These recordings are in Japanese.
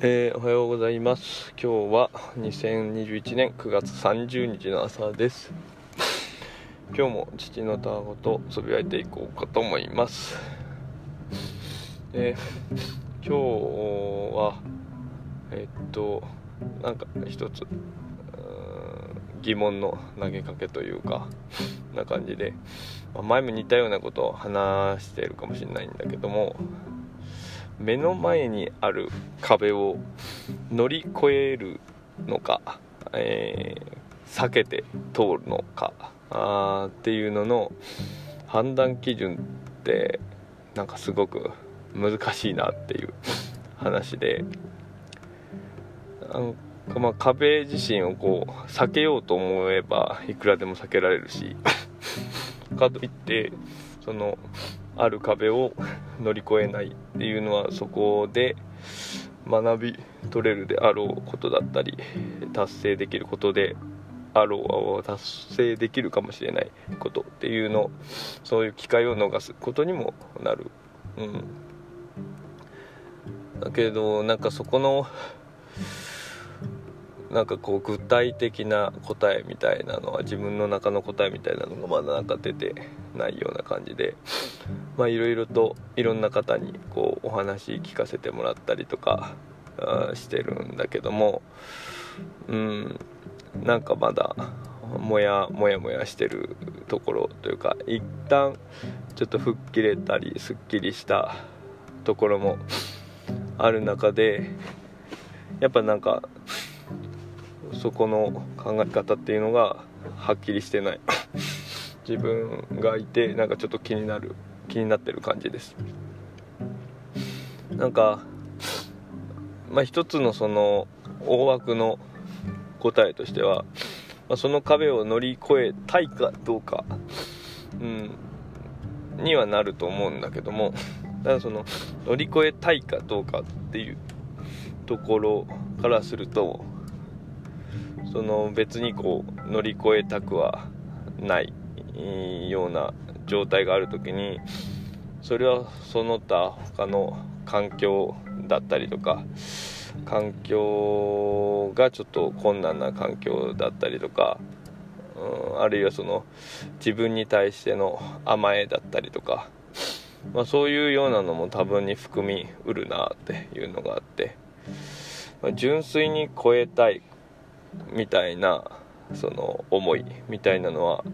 えーおはようございます。今日は2021年9月30日の朝です。今日も父のたわごとつぶやいていこうかと思います。えー今日はえっとなんか一つ疑問の投げかけというかな感じで、まあ前も似たようなことを話しているかもしれないんだけども目の前にある壁を乗り越えるのか、えー避けて通るのかあーっていうのの判断基準ってなんかすごく難しいなっていう話でなんかまあ壁自身をこう避けようと思えばいくらでも避けられるしかといってそのある壁を乗り越えないっていうのはそこで学び取れるであろうことだったり達成できることであろう達成できるかもしれないことっていうのそういう機会を逃すことにもなる、うん、だけどなんかそこのなんかこう具体的な答えみたいなのは自分の中の答えみたいなのがまだなんか出てないような感じでまあいろいろといろんな方にこうお話聞かせてもらったりとかしてるんだけどもうんなんかまだもやもやもやしてるところというか一旦ちょっと吹っ切れたりすっきりしたところもある中でやっぱなんかそこの考え方っていうのがはっきりしてない。自分がいてなんかちょっと気になる気になってる感じです。なんかまあ一つのその大枠の答えとしては、まあ、その壁を乗り越えたいかどうか、うん、にはなると思うんだけどもただその乗り越えたいかどうかっていうところからするとその別にこう乗り越えたくはないような状態がある時にそれはその他他の環境だったりとか環境がちょっと困難な環境だったりとか、うん、あるいはその自分に対しての甘えだったりとか、まあ、そういうようなのも多分に含みうるなっていうのがあって、まあ純粋に超えたい。みたいなその思いみたいなのは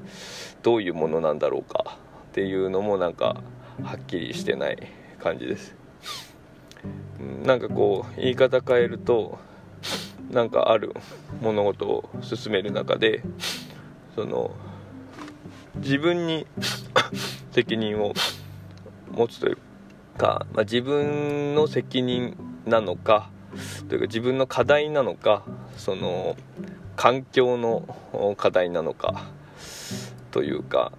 どういうものなんだろうかっていうのもなんかはっきりしてない感じです。なんかこう言い方変えるとなんかある物事を進める中でその自分に責任を持つというか、まあ、自分の責任なのかというか自分の課題なのかその環境の課題なのかというか、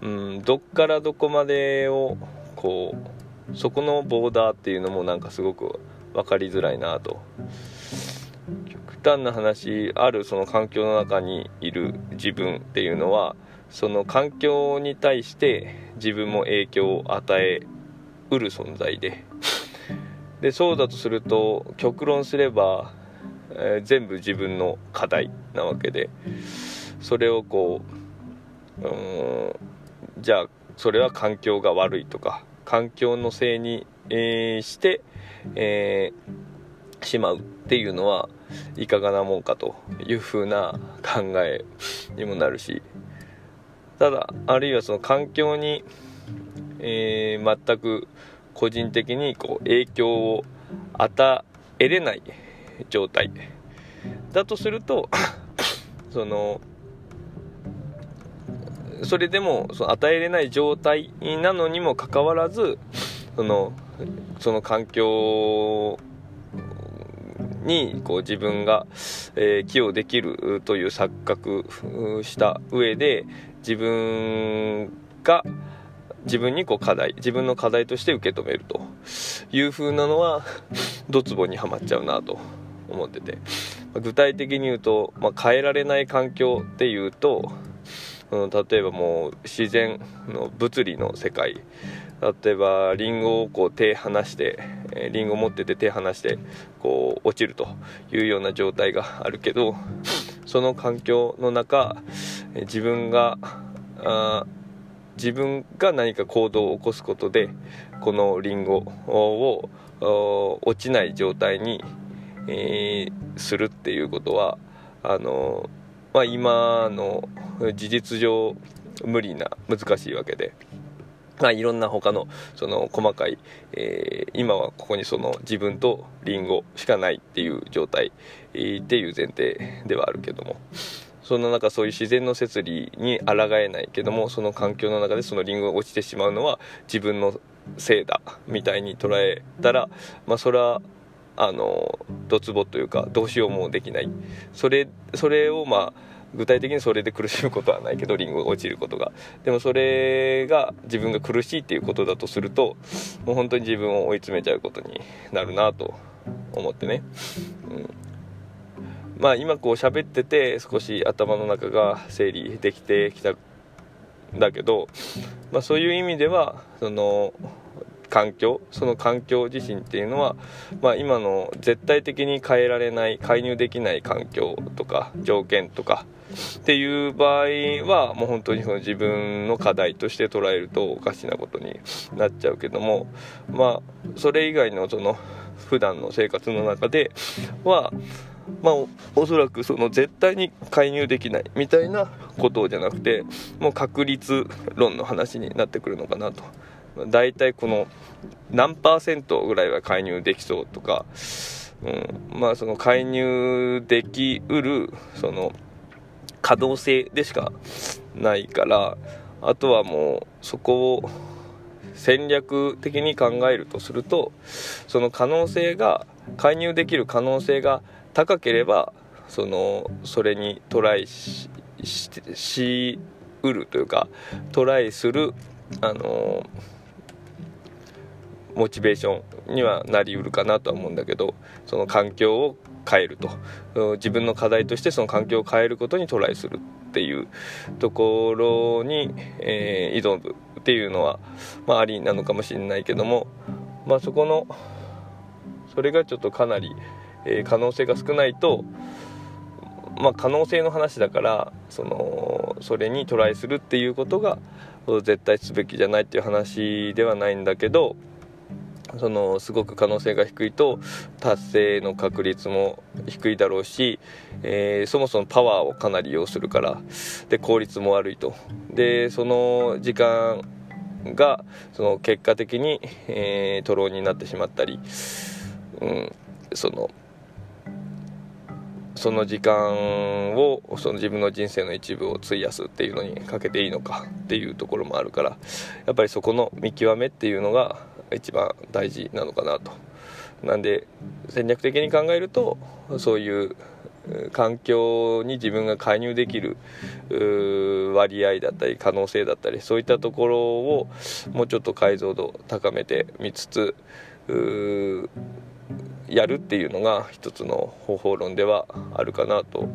うん、どっからどこまでをこうそこのボーダーっていうのもなんかすごく分かりづらいなと。極端な話あるその環境の中にいる自分っていうのはその環境に対して自分も影響を与えうる存在で。でそうだとすると極論すれば、えー全部自分の課題なわけでそれをこううんじゃあそれは環境が悪いとか環境のせいに、えーして、えーしまうっていうのはいかがなもんかというふうな考えにもなるしただあるいはその環境に、えー全く個人的にこう影響を与えれない状態。だとすると そのそれでもその与えれない状態なのにもかかわらずそのその環境にこう自分が、えー寄与できるという錯覚した上で自分が自分にこう課題自分の課題として受け止めるという風なのはドツボにはまっちゃうなと。思ってて。具体的に言うと、まあ、変えられない環境っていうとうん、例えばもう自然の物理の世界。例えばリンゴをこう手離してリンゴ持ってて手離してこう落ちるというような状態があるけどその環境の中自分があ自分が何か行動を起こすことでこのリンゴを落ちない状態に、えー、するっていうことはあの、まあ、今の事実上無理な難しいわけで。まあ、いろんな他のその細かい、えー、今はここにその自分とリンゴしかないっていう状態、っていう前提ではあるけどもその中そういう自然の摂理に抗えないけどもその環境の中でそのリンゴが落ちてしまうのは自分のせいだみたいに捉えたらまあそれはあのドツボというかどうしようもできない。それそれをまあ具体的にそれで苦しむことはないけどリンゴが落ちることが。でもそれが自分が苦しいっていうことだとするともう本当に自分を追い詰めちゃうことになるなと思ってね、うん、まあ今こう喋ってて少し頭の中が整理できてきたんだけど、まあ、そういう意味ではその環境その環境自身っていうのは、まあ、今の絶対的に変えられない介入できない環境とか条件とかっていう場合はもう本当にその自分の課題として捉えるとおかしなことになっちゃうけどもまあそれ以外のその普段の生活の中ではまあ、おそらくその絶対に介入できないみたいなことじゃなくてもう確率論の話になってくるのかなと。大体この何パーセントぐらいは介入できそうとか、うん、まあその介入できうるその可動性でしかないからあとはもうそこを戦略的に考えるとするとその可能性が介入できる可能性が高ければそのそれにトライししうるというかトライするあのモチベーションにはなりうるかなとは思うんだけどその環境を変えると。自分の課題としてその環境を変えることにトライするっていうところに、えー、挑むっていうのは、まあ、ありなのかもしれないけども、まあ、そこのそれがちょっとかなりえー、可能性が少ないと、まあ、可能性の話だからそのそれにトライするっていうことが絶対すべきじゃないっていう話ではないんだけどそのすごく可能性が低いと達成の確率も低いだろうし、えー、そもそもパワーをかなり要するからで効率も悪いと。でその時間がその結果的に、えー、トローになってしまったり、うん、そのその時間をその自分の人生の一部を費やすっていうのにかけていいのかっていうところもあるからやっぱりそこの見極めっていうのが一番大事なのかなと。なんで戦略的に考えるとそういう環境に自分が介入できる割合だったり可能性だったりそういったところをもうちょっと解像度高めてみつつやるっていうのが一つの方法論ではあるかなと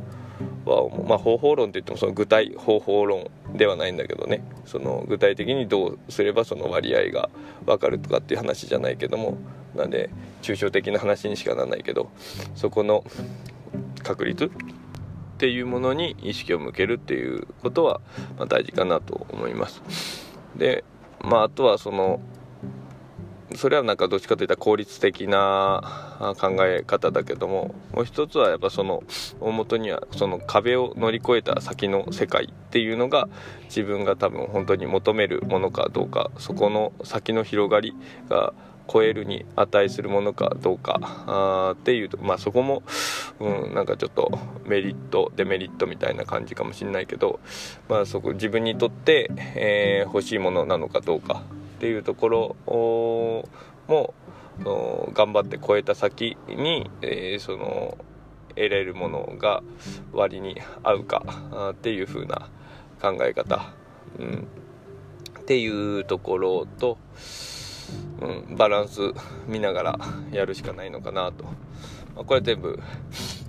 は思う。まあ方法論って言ってもその具体方法論ではないんだけどね。その具体的にどうすればその割合が分かるとかっていう話じゃないけども。なんで抽象的な話にしかならないけど。そこの確率っていうものに意識を向けるっていうことは、ま大事かなと思います。でまああとはそのそれはなんかどっちかといったら効率的な考え方だけどももう一つはやっぱその大元にはその壁を乗り越えた先の世界っていうのが自分が多分本当に求めるものかどうかそこの先の広がりが超えるに値するものかどうかあっていうと、まあ、そこも、うん、なんかちょっとメリットデメリットみたいな感じかもしれないけど、まあ、そこ自分にとって、えー、欲しいものなのかどうか。っていうところも頑張って超えた先に、えー、その得れるものが割に合うかっていう風な考え方、うん、っていうところと、うん、バランス見ながらやるしかないのかなと、まあ、これ全部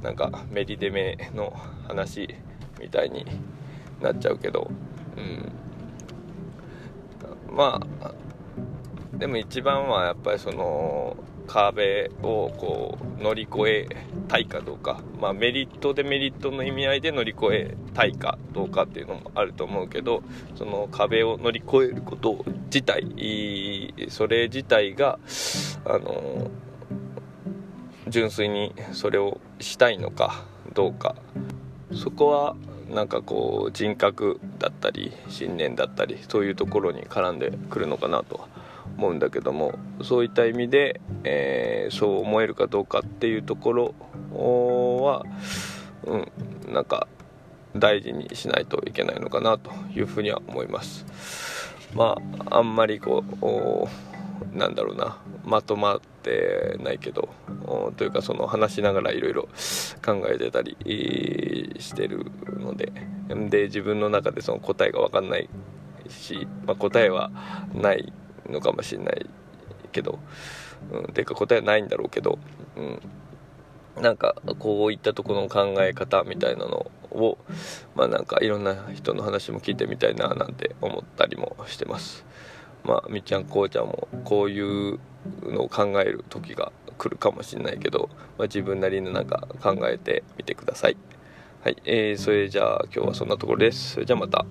なんかメリデメの話みたいになっちゃうけど。うん。まあでも一番はやっぱりその壁をこう乗り越えたいかどうか、まあ、メリットデメリットの意味合いで乗り越えたいかどうかっていうのもあると思うけどその壁を乗り越えること自体それ自体があの純粋にそれをしたいのかどうか。そこはなんかこう人格だったり信念だったりそういうところに絡んでくるのかなとは思うんだけどもそういった意味で、えー、そう思えるかどうかっていうところは、うん、なんか大事にしないといけないのかなというふうには思います。まああんまりこうなんだろうなまとまってないけどというかその話しながらいろいろ考えてたりしてるのでで自分の中でその答えが分かんないし、まあ、答えはないのかもしれないけど、うん、ていうか答えはないんだろうけど、うん、なんかこういったところの考え方みたいなのをまあなんかいろんな人の話も聞いてみたいななんて思ったりもしてます。まあみっちゃんこうちゃんもこういうのを考える時が来るかもしれないけど、まあ、自分なりのなんか考えてみてください。はい、えー、それじゃあ今日はそんなところです。それじゃあまた。